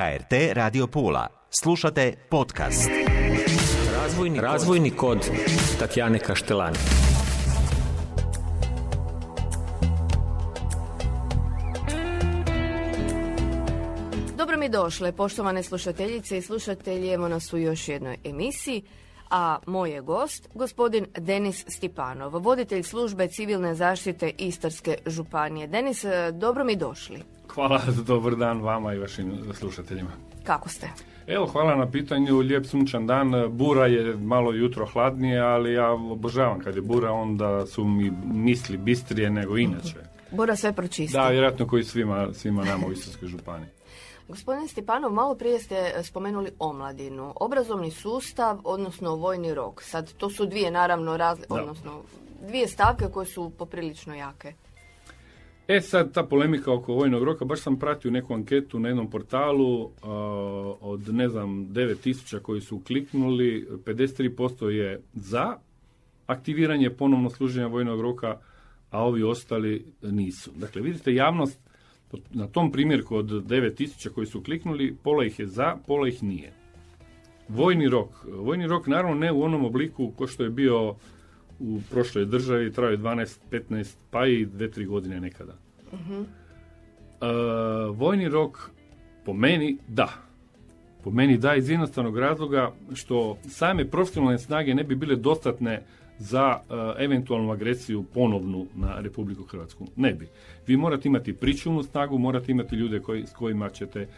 HRT Radio Pula. Slušate podcast. Razvojni, Razvojni kod Tatjane Kaštelani. Dobro mi došle, poštovane slušateljice i slušatelji, evo nas u još jednoj emisiji, a moj je gost, gospodin Denis Stipanov, voditelj službe civilne zaštite Istarske županije. Denis, dobro mi došli. Hvala, dobar dan vama i vašim slušateljima. Kako ste? Evo, hvala na pitanju. Lijep sunčan dan. Bura je malo jutro hladnije, ali ja obožavam kad je bura, onda su mi misli bistrije nego inače. Bura sve pročisti. Da, vjerojatno koji svima, svima nama u Istarskoj županiji. Gospodine Stipanov, malo prije ste spomenuli omladinu. Obrazovni sustav, odnosno vojni rok. Sad, to su dvije, naravno, razli, odnosno dvije stavke koje su poprilično jake. E sad, ta polemika oko vojnog roka, baš sam pratio neku anketu na jednom portalu uh, od, ne znam, 9000 koji su kliknuli, 53% je za aktiviranje ponovno služenja vojnog roka, a ovi ostali nisu. Dakle, vidite, javnost na tom primjerku od 9000 koji su kliknuli, pola ih je za, pola ih nije. Vojni rok. Vojni rok naravno ne u onom obliku ko što je bio u prošloj državi, trajao je 12, 15, pa i 2-3 godine nekada. uh vojni rok, po meni, da. Po meni da iz jednostavnog razloga što same profesionalne snage ne bi bile dostatne za uh, eventualnu agresiju ponovnu na Republiku Hrvatsku. Ne bi. Vi morate imati pričuvnu snagu, morate imati ljude koji, s kojima ćete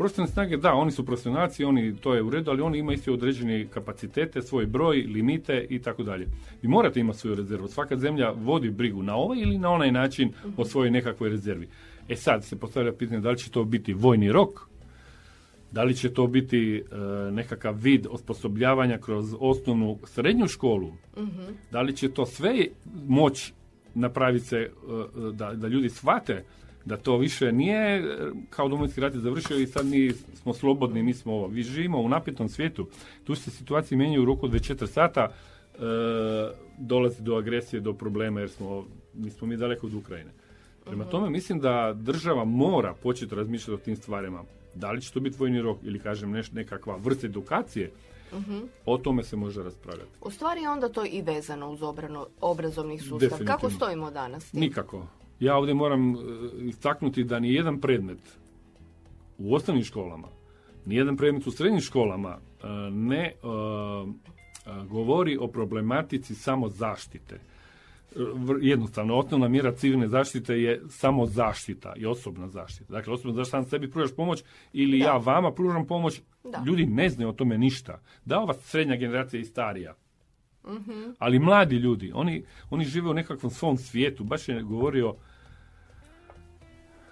Profesionalne snage, da, oni su profesionalci, oni to je u redu, ali oni imaju isto određene kapacitete, svoj broj, limite i tako dalje. Vi morate imati svoju rezervu. Svaka zemlja vodi brigu na ovaj ili na onaj način o svojoj nekakvoj rezervi. E sad se postavlja pitanje da li će to biti vojni rok, da li će to biti e, nekakav vid osposobljavanja kroz osnovnu srednju školu, da li će to sve moć napraviti se e, da, da ljudi shvate da to više nije e, kao domovinski rat je završio i sad mi smo slobodni, mi smo ovo. Vi živimo u napetom svijetu. Tu se situacije mijenjaju u roku od 24 sata, e, dolazi do agresije, do problema jer smo, mi smo mi daleko od Ukrajine. Prema tome mislim da država mora početi razmišljati o tim stvarima. Da li će to biti vojni rok ili kažem neš, nekakva vrsta edukacije, mhm. O tome se može raspravljati. U stvari je onda to i vezano uz obrano, obrazovni sustav. Kako stojimo danas? Nikako. Ja ovdje moram e, istaknuti da ni jedan predmet u osnovnim školama, ni jedan predmet u srednjim školama e, ne e, govori o problematici samo zaštite. Jednostavno, osnovna mjera civilne zaštite je samo zaštita i osobna zaštita. Dakle, osobna zaštita sam sebi pružaš pomoć ili ja vama pružam pomoć. Ljudi ne znaju o tome ništa. Da ova srednja generacija i starija. Mhm. Ali mladi ljudi, oni, oni žive u nekakvom svom svijetu. Baš je govorio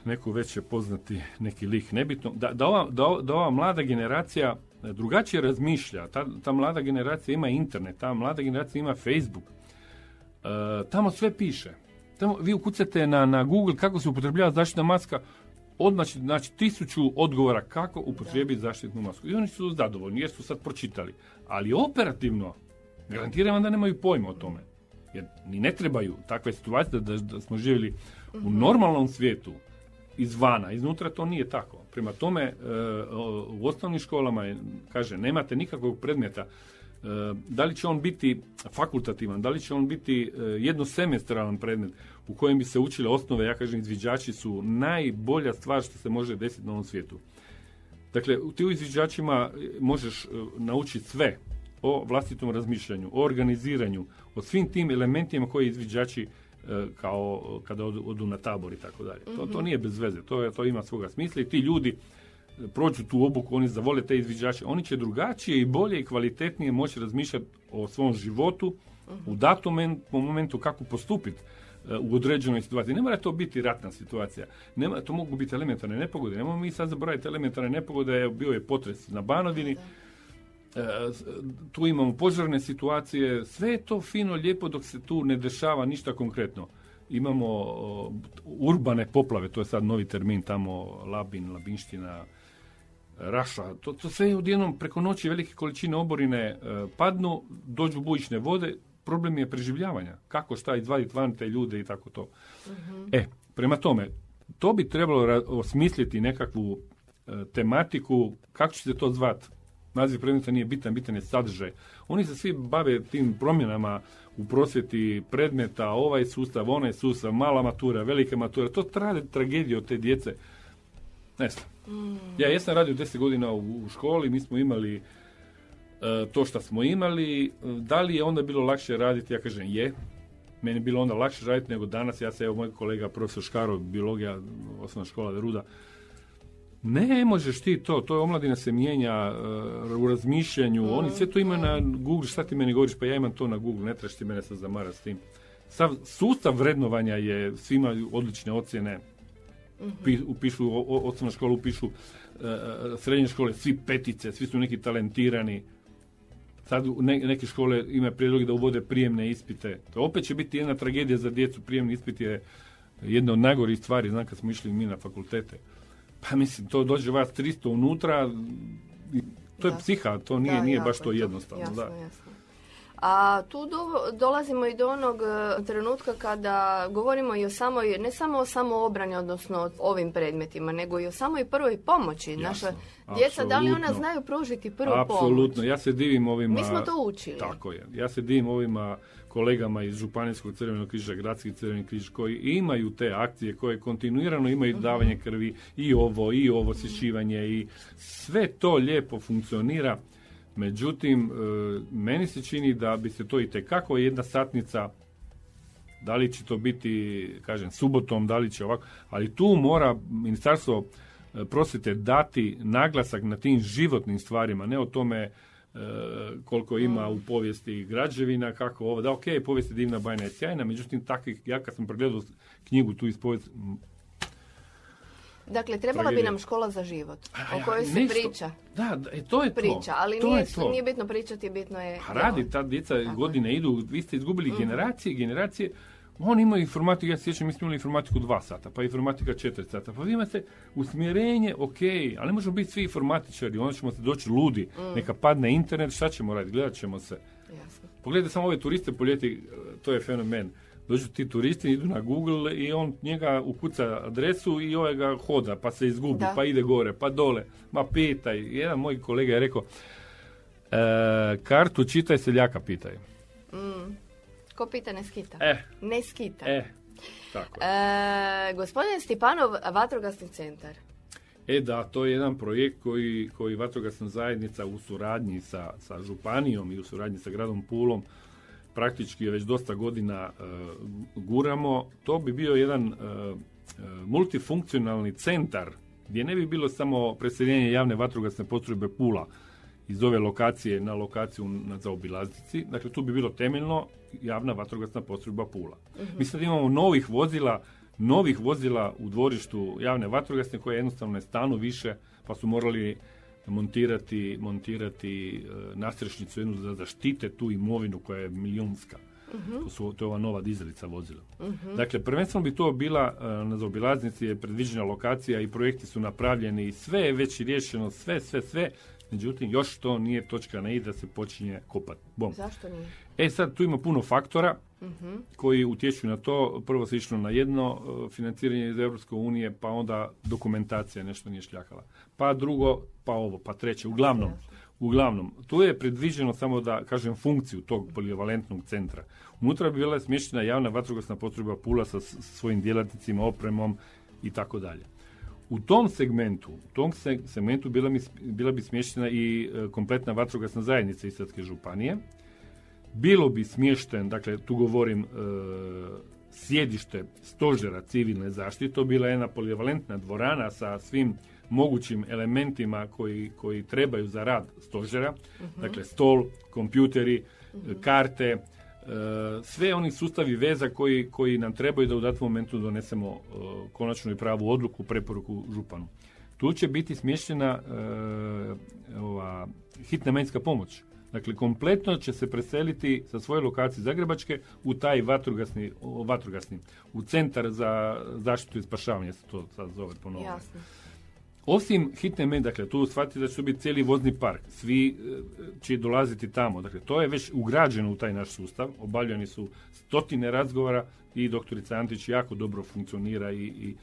neku već je poznati neki lik, nebitno, da, da, ova, da, ova mlada generacija drugačije razmišlja, ta, ta mlada generacija ima internet, ta mlada generacija ima Facebook, e, tamo sve piše. Tamo, vi ukucate na, na Google kako se upotrebljava zaštitna maska, odmah znači tisuću odgovora kako upotrijebiti zaštitnu masku. I oni su zadovoljni jer su sad pročitali. Ali operativno, garantiram vam da nemaju pojma o tome. Jer ni ne trebaju takve situacije da, da smo živjeli u mhm. normalnom svijetu izvana, iznutra to nije tako. Prema tome, e, u osnovnim školama, kaže, nemate nikakvog predmeta, e, da li će on biti fakultativan, da li će on biti e, jednosemestralan predmet u kojem bi se učile osnove, ja kažem, izviđači su najbolja stvar što se može desiti na ovom svijetu. Dakle, ti u izviđačima možeš naučiti sve o vlastitom razmišljanju, o organiziranju, o svim tim elementima koje izviđači kao kada odu na tabor i tako dalje. To, to mhm. nije bez veze, to, to ima svoga smisla i ti ljudi e, prođu tu obuku, oni zavole te izviđače, oni će drugačije i bolje i kvalitetnije moći razmišljati o svom životu u mhm. datom momentu kako postupiti e, u određenoj situaciji. Ne mora to biti ratna situacija. Nema, to mogu biti elementarne nepogode. Nemojmo mi sad zaboraviti elementarne nepogode. Bio je potres na Banovini. E, tu imamo požarne situacije, sve je to fino, lijepo dok se tu ne dešava ništa konkretno. Imamo urbane poplave, to je sad novi termin tamo, Labin, Labinština, Raša, to, to sve odjednom preko noći velike količine oborine e, padnu, dođu bujične vode, problem je preživljavanja. Kako šta izvaditi van te ljude i tako to. Mhm. E, prema tome, to bi trebalo osmisliti nekakvu tematiku, kako će se to zvat? Naziv predmeta nije bitan, bitan je sadržaj. Oni se svi bave tim promjenama u prosvjeti predmeta, ovaj sustav, onaj sustav, mala matura, velika matura. To traje tragedija od te djece. Ne znam. Ja jesam radio deset godina u, u školi, mi smo imali e, to što smo imali. Da li je onda bilo lakše raditi? Ja kažem je. Meni je bilo onda lakše raditi nego danas. Ja se, evo, moj kolega, profesor Škaro, biologija, osnovna škola Ruda, ne možeš ti to, to je omladina se mijenja e, u razmišljanju, oni sve to imaju na Google, šta ti meni govoriš, pa ja imam to na Google, ne trebaš ti mene sad zamara s tim. Sav, sustav vrednovanja je, svi imaju odlične ocjene, Pi- upišu, o- o- osnovna škola upišu e, srednje škole, svi petice, svi su neki talentirani. Sad ne- neke škole imaju prijedlog da uvode prijemne ispite. To opet će biti jedna tragedija za djecu. Prijemni ispit je jedna od najgorih stvari, znam kad smo išli mi na fakultete. Pa mislim, to dođe vas 300 unutra, to je psiha, to nije, Da, nije baš to jednostavno. Jasno, da. jasno. A tu do- dolazimo i do onog e, trenutka kada govorimo i o samoj, ne samo o samoobrani, odnosno o ovim predmetima, nego i o samoj prvoj pomoći. Naša djeca, da li ona apsolutno. znaju pružiti prvu Apsolutno, pomoć? ja se divim ovima... Mi smo to učili. Tako je. Ja se divim ovima kolegama iz Županijskog crvenog križa, Gradski crveni križ, koji imaju te akcije, koje kontinuirano imaju Mhm. davanje krvi, i ovo, i ovo osvješćivanje, i sve to lijepo funkcionira. Međutim, e, meni se čini da bi se to i tekako jedna satnica da li će to biti, kažem, subotom, da li će ovako, ali tu mora ministarstvo e, prosvjete dati naglasak na tim životnim stvarima, ne o tome koliko ima u povijesti građevina, kako ovo, da ok, povijest je divna, bajna je sjajna, međutim, takvih, ja kad sam pregledao knjigu tu iz povijesti, Dakle, trebala bi Tragedija. nam škola za život, a o kojoj se nešto- priča. Da, da, e, to je to. Priča, ali to nije, je to. nije bitno pričati, bitno je... Pa radi, ta djeca Tako je. Godine idu, vi ste izgubili generacije, generacije, oni imaju informatiku, ja se sjećam, mi smo imali informatiku dva sata, pa informatika četiri sata, pa vi imate usmjerenje, ok, ali ne možemo biti svi informatičari, onda ćemo se doći ludi, Mm. neka padne internet, šta ćemo raditi, gledat ćemo se. Jasno. Pogledajte samo ove turiste po ljeti, to je fenomen. Dođu ti turisti, idu na Google i on njega ukuca adresu i ovaj ga hoda, pa se izgubi, Da. pa ide gore, pa dole, ma pitaj. Jedan moj kolega je rekao, e, kartu čitaj, seljaka pitaj. Ko pita ne skita. E, Ne skita. e, tako je. E, gospodin Stipanov, vatrogasni centar. E da, to je jedan projekt koji, koji vatrogasna zajednica u suradnji sa, sa županijom i u suradnji sa gradom Pulom praktički već dosta godina e, guramo. To bi bio jedan e, e, multifunkcionalni centar gdje ne bi bilo samo preseljenje javne vatrogasne postrojbe Pula iz ove lokacije na lokaciju na zaobilaznici. Dakle, tu bi bilo temeljno javna vatrogasna postrojba Pula. Mi sad imamo novih vozila, novih vozila u dvorištu javne vatrogasne koje jednostavno ne stanu više, pa su morali montirati, montirati e, nastrešnicu jednu da zaštite tu imovinu koja je milijunska. To, su, to je ova nova dizelica vozila. Dakle, prvenstveno bi to bila e, na zaobilaznici je predviđena lokacija i projekti su napravljeni i sve je već riješeno, sve, sve, sve. Međutim, još to nije točka na i da se počinje kopati. Bom. Zašto nije? E sad, tu ima puno faktora koji utječu na to. Prvo se išlo na jedno e, financiranje iz Europske unije, pa onda dokumentacija nešto nije šljakala. Pa drugo, pa ovo, pa treće. Uglavnom, uglavnom, tu je predviđeno samo da kažem funkciju tog polivalentnog centra. Unutra bi bila smještena javna vatrogasna postrojba Pula sa svojim djelatnicima, opremom i tako dalje. U tom segmentu, u tom se- segmentu bila, mi, bila bi smještena i e, kompletna vatrogasna zajednica Istarske županije. Bilo bi smješten, dakle tu govorim e, sjedište stožera civilne zaštite, to bi bila jedna polivalentna dvorana sa svim mogućim elementima koji, koji trebaju za rad stožera, dakle stol, kompjuteri, e, karte, e, sve oni sustavi veza koji, koji nam trebaju da u datom momentu donesemo e, konačnu i pravu odluku, preporuku županu. Tu će biti smještena e, ova hitna medicinska pomoć. Dakle, kompletno će se preseliti sa svoje lokacije Zagrebačke u taj vatrogasni, vatrogasni, u centar za zaštitu i spašavanje se to sad zove po novome. Jasno. Osim hitne med, dakle, tu shvatite da će biti cijeli vozni park, svi e, će dolaziti tamo, dakle, to je već ugrađeno u taj naš sustav, obavljeni su stotine razgovora i doktorica Antić jako dobro funkcionira i, i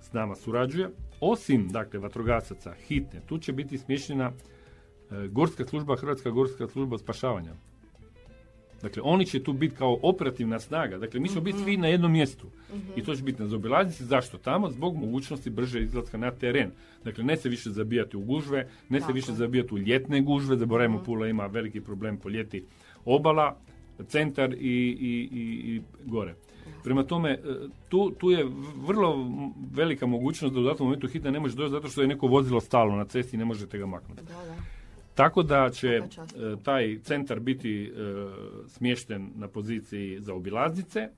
s nama surađuje. Osim, dakle, vatrogasaca hitne, tu će biti smještena e, gorska služba, Hrvatska gorska služba spašavanja. Dakle, oni će tu biti kao operativna snaga. Dakle, mi ćemo biti svi na jednom mjestu. I to će biti na zaobilaznici. Zašto? Tamo zbog mogućnosti brže izlaska na teren. Dakle, ne se više zabijati u gužve, ne se više zabijati u ljetne gužve. Zaboravimo, Pula ima veliki problem po ljeti obala, centar i, i, i, i gore. Prema tome, e, tu, tu je vrlo velika mogućnost da u datom momentu hitna ne može doći zato što je neko vozilo stalo na cesti i ne možete ga maknuti. Da, da. Tako da će e, taj centar biti e, smješten na poziciji za obilaznice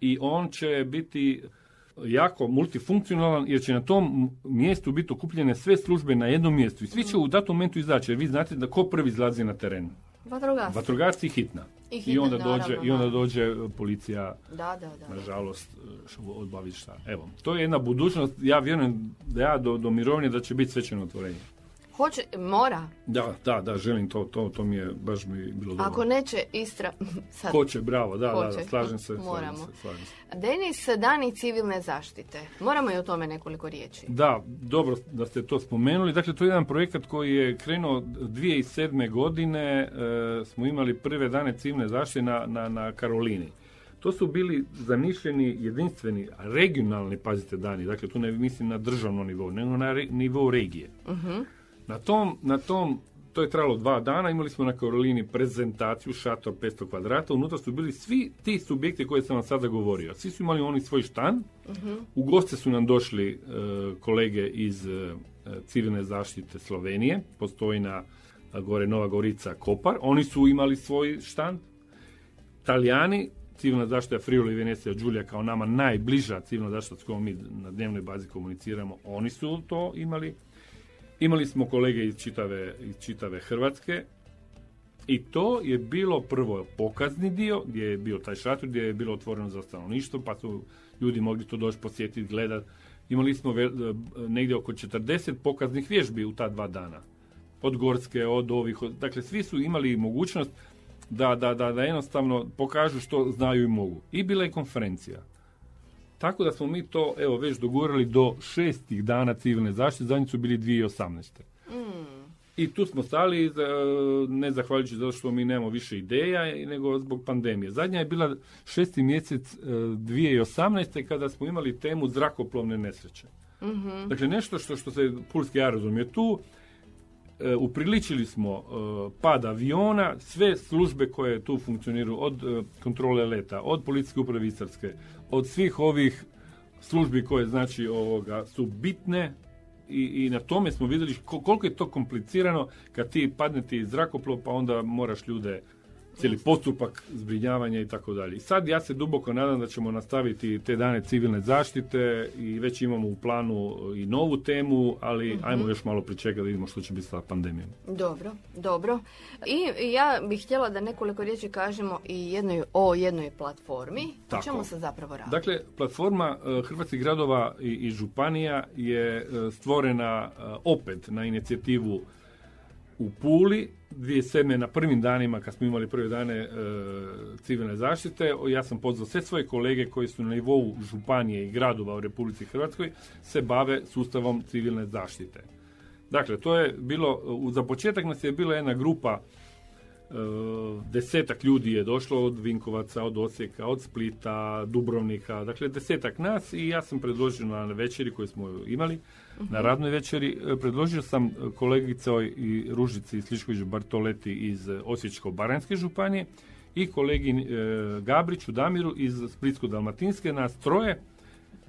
i on će biti jako multifunkcionalan jer će na tom mjestu biti okupljene sve službe na jednom mjestu i svi će u datom momentu izaći jer vi znate da ko prvi izlazi na teren. Vatrogasci. Vatrogasci i hitna. I hitna, onda naravno, dođe i onda da. dođe policija Da, da, da. nažalost e, odbaviti šta. Evo, to je jedna budućnost. Ja vjerujem da ja do, do mirovine da će biti svečano otvorenje. Hoće, mora. Da, da, da, želim to, to, to mi je, baš mi bilo dobro. Ako neće Istra... Sad. Hoće, bravo, da, da, da, Hoće. slažem se, slažem Moramo. se, slažem se. Denis, dani civilne zaštite. Moramo i o tome nekoliko riječi. Da, dobro da ste to spomenuli. Dakle, to je jedan projekat koji je krenuo 2007. godine. E, smo imali prve dane civilne zaštite na, na, na Karolini. To su bili zamišljeni jedinstveni, regionalni, pazite, dani. Dakle, tu ne mislim na državnom nivou, nego na re- nivou regije. Na tom, na tom, to je trajalo dva dana, imali smo na Karolini prezentaciju, šator 500 kvadrata, unutra su bili svi ti subjekti koje sam vam sada govorio. Svi su imali oni svoj štan, u goste su nam došli e, kolege iz e, civilne zaštite Slovenije, postoji na a, gore Nova Gorica Kopar, oni su imali svoj štand, Talijani, civilna zaštita Friuli i Venecija Đulija kao nama najbliža civilna zaštita s kojom mi na dnevnoj bazi komuniciramo, oni su to imali. Imali smo kolege iz čitave, iz čitave Hrvatske i to je bilo prvo pokazni dio gdje je bio taj šator, gdje je bilo otvoreno za stanovništvo, pa su ljudi mogli to doći posjetiti, gledati. Imali smo ve- negdje oko 40 pokaznih vježbi u ta dva dana. Od gorske, od ovih, od- dakle svi su imali mogućnost da, da, da, da jednostavno pokažu što znaju i mogu. I bila je konferencija. Tako da smo mi to evo već dogurali do šestih dana civilne zaštite, zadnji su bili 2018. I tu smo stali, za- ne zahvaljujući zato što mi nemamo više ideja, nego zbog pandemije. Zadnja je bila šesti mjesec e, 2018. kada smo imali temu zrakoplovne nesreće. Dakle, nešto što, što se Pulski aerodrom je tu, e, upriličili smo e, pad aviona, sve službe koje tu funkcioniraju, od e, kontrole leta, od policijske uprave Istarske, od svih ovih službi koje znači ovoga su bitne i, i na tome smo vidjeli ko- koliko je to komplicirano kad ti padne ti zrakoplov pa onda moraš ljude cijeli postupak zbrinjavanja i tako dalje. I sad ja se duboko nadam da ćemo nastaviti te dane civilne zaštite i već imamo u planu i novu temu, ali ajmo još malo pričekati da vidimo što će biti sa pandemijom. Dobro, dobro. I ja bih htjela da nekoliko riječi kažemo i jednoj, o jednoj platformi. O Tako. čemu se zapravo radi? Dakle, platforma e, Hrvatskih gradova i, i županija je e, stvorena e, opet na inicijativu u Puli 2007. na prvim danima kad smo imali prve dane e, civilne zaštite, ja sam pozvao sve svoje kolege koji su na nivou županije i gradova u Republici Hrvatskoj se bave sustavom civilne zaštite. Dakle, to je bilo, za početak nas je bila jedna grupa desetak ljudi je došlo od Vinkovaca, od Osijeka, od Splita, Dubrovnika, dakle desetak nas i ja sam predložio na večeri koju smo imali, na radnoj večeri, e, predložio sam e, kolegicoj i Ružici Slišković Bartoleti iz Osječko-Baranjske županije i kolegi e, Gabriću Damiru iz Splitsko-Dalmatinske, nas troje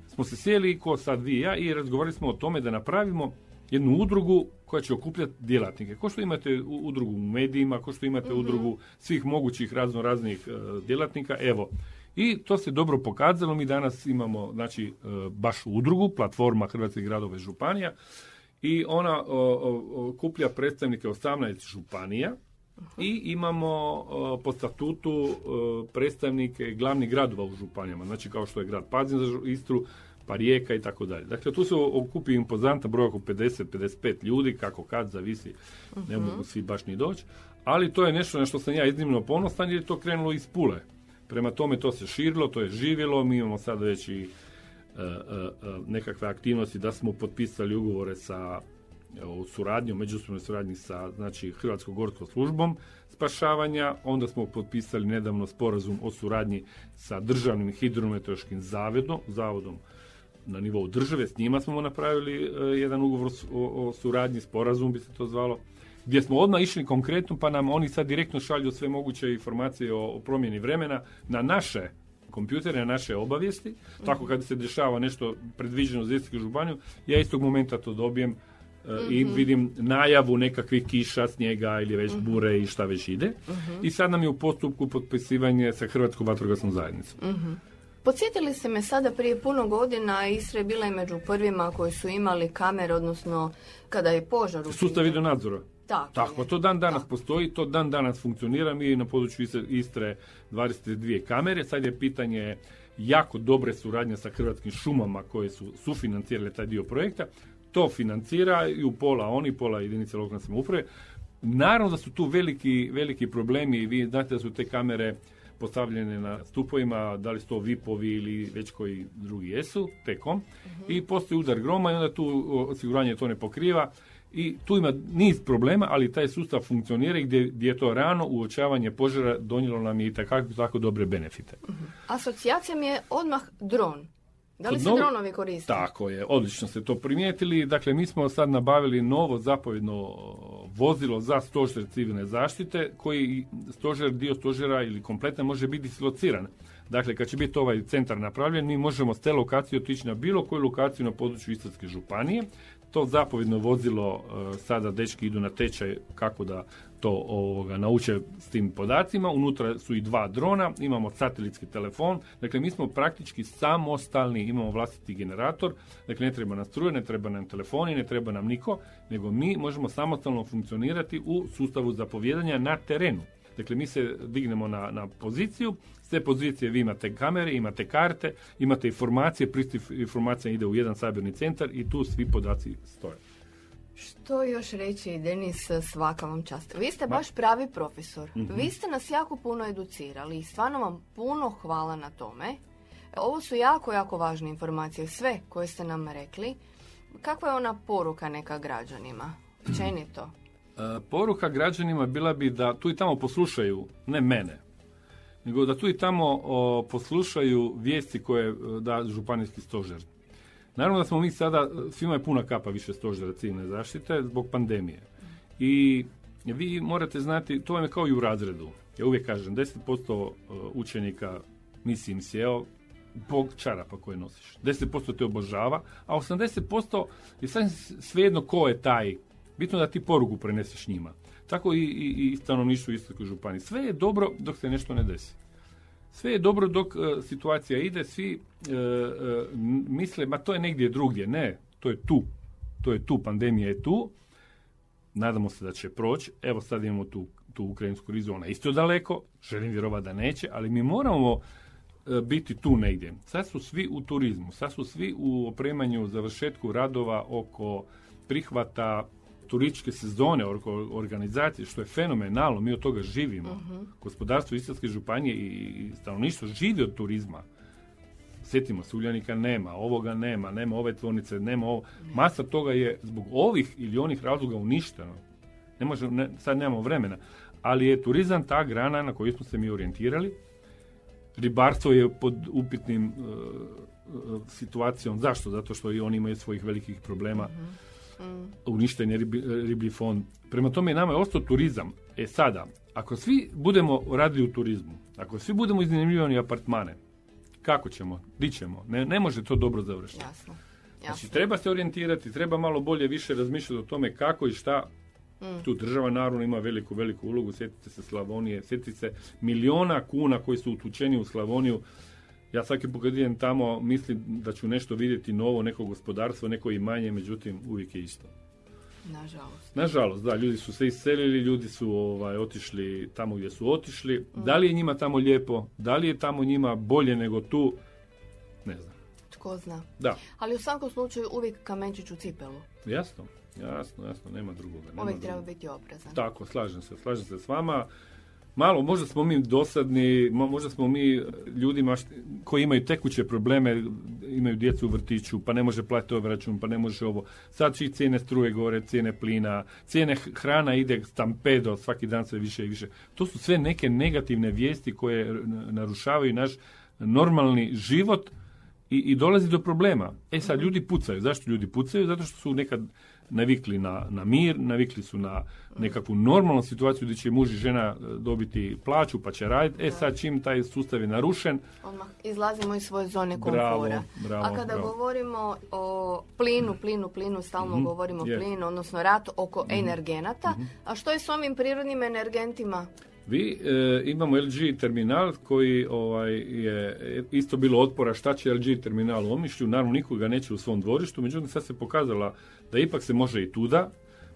smo se sjeli, ko sad vi i ja, i razgovarali smo o tome da napravimo jednu udrugu koja će okupljati djelatnike. Ko što imate u- udrugu u medijima, ko što imate udrugu svih mogućih razno raznih e, djelatnika, evo. I to se dobro pokazalo, mi danas imamo znači e, baš udrugu, platforma Hrvatskih gradova i županija i ona okuplja predstavnike 18 županija i imamo po statutu o, predstavnike glavnih gradova u županijama, znači kao što je grad Pazin za Istru, pa Rijeka i tako dalje. Dakle, tu se okupi impozantan broj oko 50-55 ljudi, kako kad, zavisi, ne mogu svi baš ni doći, ali to je nešto na što sam ja iznimno ponosan jer je to krenulo iz Pule. Prema tome to se širilo, to je živjelo, mi imamo sad već i e, e, nekakve aktivnosti, da smo potpisali ugovore sa o suradnju, međusobnoj suradnji sa znači, Hrvatskom gorskom službom spašavanja, onda smo potpisali nedavno sporazum o suradnji sa državnim hidrometeorološkim zavodom, zavodom na nivou države, s njima smo napravili e, jedan ugovor o, o suradnji, sporazum bi se to zvalo, gdje smo odmah išli konkretno, pa nam oni sad direktno šalju sve moguće informacije o, o promjeni vremena na naše kompjutere, na naše obavijesti, tako kad se dešava nešto predviđeno za Istarsku županiju, ja istog momenta to dobijem e, i Mhm. vidim najavu nekakvih kiša, snijega ili već Mhm. bure i šta već ide. I sad nam je u postupku potpisivanje sa Hrvatskom vatrogasnom zajednicom. Mhm. Podsjetili ste me sada prije puno godina, Istra je bila i među prvima koji su imali kamere, odnosno kada je požar u Sustav pitanju. videonadzora. Tako, Tako, to dan danas postoji, to dan danas funkcionira. Mi na području Istre- Istre 22 kamere. Sad je pitanje jako dobre suradnje sa Hrvatskim šumama koje su sufinancirale taj dio projekta. To financira i u pola oni, pola jedinice lokalne samouprave. Naravno da su tu veliki, veliki problemi i vi znate da su te kamere postavljene na stupovima, da li su to vipovi ili već koji drugi jesu, tekom. I postoji udar groma i onda tu osiguranje to ne pokriva. I tu ima niz problema, ali taj sustav funkcionira i gdje, gdje je to rano uočavanje požara donijelo nam je i takako, tako dobre benefite. Asocijacija mi je odmah dron. Da li se novo- dronovi koriste? Tako je, odlično ste to primijetili. Dakle, mi smo sad nabavili novo zapovjedno vozilo za stožer civilne zaštite, koji stožer, dio stožera ili kompletan može biti dislociran. Dakle, kad će biti ovaj centar napravljen, mi možemo s te lokacije otići na bilo koju lokaciju na području Istarske županije. To zapovjedno vozilo, e, sada dečki idu na tečaj kako da to ovoga, nauče s tim podacima. Unutra su i dva drona, imamo satelitski telefon. Dakle, mi smo praktički samostalni, imamo vlastiti generator. Dakle, ne treba nam struje, ne treba nam telefoni, ne treba nam niko, nego mi možemo samostalno funkcionirati u sustavu zapovjedanja na terenu. Dakle, mi se dignemo na, na poziciju, s te pozicije vi imate kamere, imate karte, imate informacije, pristup informacija ide u jedan sabirni centar i tu svi podaci stoje. Što još reći, Denis, svaka vam čast. Vi ste baš pravi profesor. Mhm. Vi ste nas jako puno educirali i stvarno vam puno hvala na tome. Ovo su jako, jako važne informacije, sve koje ste nam rekli. Kakva je ona poruka neka građanima? Općenito. E, poruka građanima bila bi da tu i tamo poslušaju, ne mene, nego da tu i tamo o, poslušaju vijesti koje e, da županijski stožer. Naravno da smo mi sada, svima je puna kapa više stožera civilne zaštite zbog pandemije. I vi morate znati, to vam je kao i u razredu. Ja uvijek kažem, 10% e, učenika nisi im sjeo, bog čarapa koje nosiš. 10% te obožava, a 80% je sasvim svejedno ko je taj. Bitno da ti poruku preneseš njima. Tako i, i, i stanovništvo u Istarskoj županiji. Sve je dobro dok se nešto ne desi. Sve je dobro dok e, situacija ide, svi e, e, misle, ma to je negdje drugdje. Ne, to je tu. To je tu, pandemija je tu. Nadamo se da će proći. Evo sad imamo tu, tu ukrajinsku krizu, ona isto daleko. Želim vjerovati da neće, ali mi moramo e, biti tu negdje. Sad su svi u turizmu, sad su svi u opremanju, završetku radova oko prihvata turističke sezone, organizacije, što je fenomenalno, mi od toga živimo. Gospodarstvo Istarske županije i stanovništvo živi od turizma. Sjetimo se, Uljanika nema, ovoga nema, nema ove tvornice, nema ovo. Masa toga je zbog ovih ili onih razloga uništeno. Ne može, ne, sad nemamo vremena. Ali je turizam ta grana na koju smo se mi orijentirali. Ribarstvo je pod upitnim e, situacijom. Zašto? Zato što i oni imaju svojih velikih problema. Uništen je ribi- riblji fond. Prema tome, nama je ostao turizam. E sada, ako svi budemo radili u turizmu, ako svi budemo iznajmljivani apartmane, kako ćemo? Di ćemo? Ne, ne može to dobro završiti. Jasno. Znači, Jasno. treba se orijentirati, treba malo bolje više razmišljati o tome kako i šta. Tu država naravno ima veliku, veliku ulogu. Sjetite se Slavonije, sjetite se miliona kuna koji su utučeni u Slavoniju. Ja svaki put kad idem tamo mislim da ću nešto vidjeti novo, neko gospodarstvo, neko imanje, međutim uvijek je isto. Nažalost. Nažalost, da, ljudi su se iselili, ljudi su ovaj, otišli tamo gdje su otišli. Da li je njima tamo lijepo, da li je tamo njima bolje nego tu, ne znam. Tko zna. Da, Ali u svakom slučaju uvijek kamenčić u cipelu. jasno, jasno, jasno, nema drugoga. Nema Uvijek treba drugoga. biti oprezan. Tako, slažem se, slažem se s vama. Malo, možda smo mi dosadni, mo- možda smo mi ljudima št- koji imaju tekuće probleme, imaju djecu u vrtiću, pa ne može platiti ovaj račun, pa ne može ovo. Sad će i cijene struje gore, cijene plina, cijene hrana ide stampedo, svaki dan sve više i više. To su sve neke negativne vijesti koje narušavaju naš normalni život i, i dolazi do problema. E sad, ljudi pucaju. Zašto ljudi pucaju? Zato što su nekad navikli na, na mir, navikli su na nekakvu normalnu situaciju gdje će muž i žena e, dobiti plaću pa će raditi. E sad, čim taj sustav je narušen, Odmah izlazimo iz svoje zone Bravo, komfora. bravo, A kada bravo. govorimo o plinu, plinu, plinu, stalno govorimo je. plin, odnosno rat oko energenata, a što je s ovim prirodnim energentima? Vi e, imamo LG terminal koji ovaj, je isto bilo otpora šta će LG terminal u Omišlju, naravno nikoga neće u svom dvorištu, međutim sad se pokazala da ipak se može i tuda.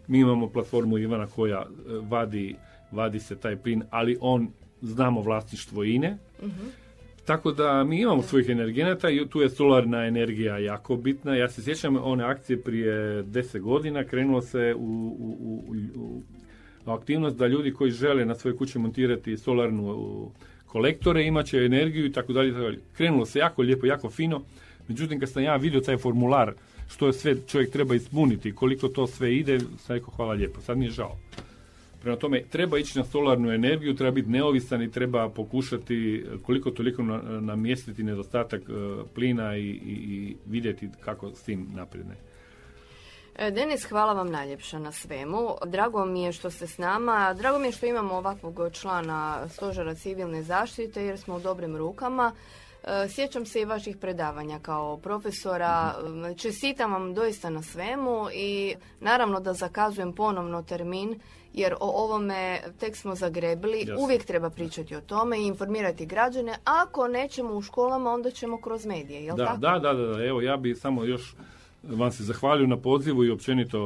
Mi imamo platformu Ivana koja e, vadi, vadi se taj plin, ali on znamo vlasništvo INE. Tako da mi imamo svojih energenata i tu je solarna energija jako bitna. Ja se sjećam one akcije prije 10 godina, krenulo se u, u, u, u- aktivnost da ljudi koji žele na svoje kuće montirati solarnu kolektore, imat će energiju i tako dalje. i tako dalje. Krenulo se jako lijepo, jako fino. Međutim, kad sam ja vidio taj formular, što je sve čovjek treba ispuniti, koliko to sve ide, sam rekao hvala lijepo. Sad mi je žao. Prema tome, treba ići na solarnu energiju, treba biti neovisan i treba pokušati e, koliko toliko na- namjestiti nedostatak e, plina i, i, i vidjeti kako s tim naprijed. ne. E, Denis, hvala vam najljepša na svemu. Drago mi je što ste s nama. Drago mi je što imamo ovakvog člana Stožera civilne zaštite jer smo u dobrim rukama. E, Sjećam se i vaših predavanja kao profesora. E, Čestitam vam doista na svemu i naravno da zakazujem ponovno termin jer o ovome tek smo zagrebili. Jasno. Uvijek treba pričati o tome i informirati građane. Ako nećemo u školama, onda ćemo kroz medije, jel Da, tako? da, da, da, evo ja bi samo još vam se zahvalio na pozivu i općenito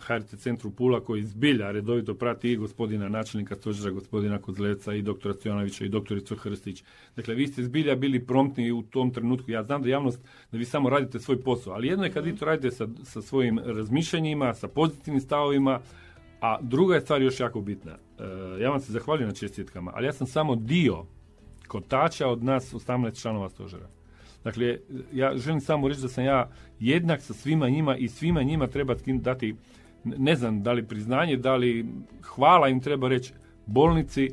HRT centru Pula koji zbilja redovito prati i gospodina načelnika stožera, gospodina Kozleca i doktora Stojanovića i doktoricu Hrstić. Dakle, vi ste zbilja bili promptni u tom trenutku. Ja znam da javnost, da vi samo radite svoj posao, ali jedno je kad vi to radite sa, sa svojim razmišljanjima, sa pozitivnim stavovima, a druga je stvar još jako bitna. E, ja vam se zahvaljujem na čestitkama, ali ja sam samo dio kotača od nas 18 članova stožera. Dakle, ja želim samo reći da sam ja jednak sa svima njima i svima njima treba dati, ne znam da li priznanje, da li hvala im treba reći bolnici,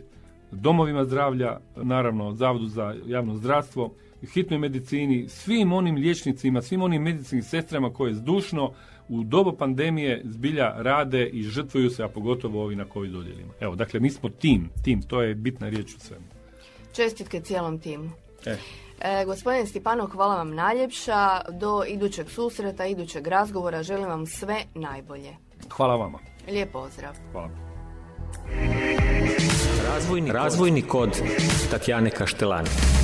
domovima zdravlja, naravno Zavodu za javno zdravstvo, hitnoj medicini, svim onim liječnicima, svim onim medicinskim sestrama koje zdušno u dobu pandemije zbilja rade i žrtvuju se, a pogotovo ovi na COVID odjelima. Evo, dakle, mi smo tim, tim, to je bitna riječ u svemu. Čestitke cijelom timu. E. E, gospodin Stipanov, hvala vam najljepša. Do idućeg susreta, idućeg razgovora želim vam sve najbolje. Hvala vama. Lijep pozdrav. Hvala. Razvojni, razvojni kod Tatjane Kaštelani.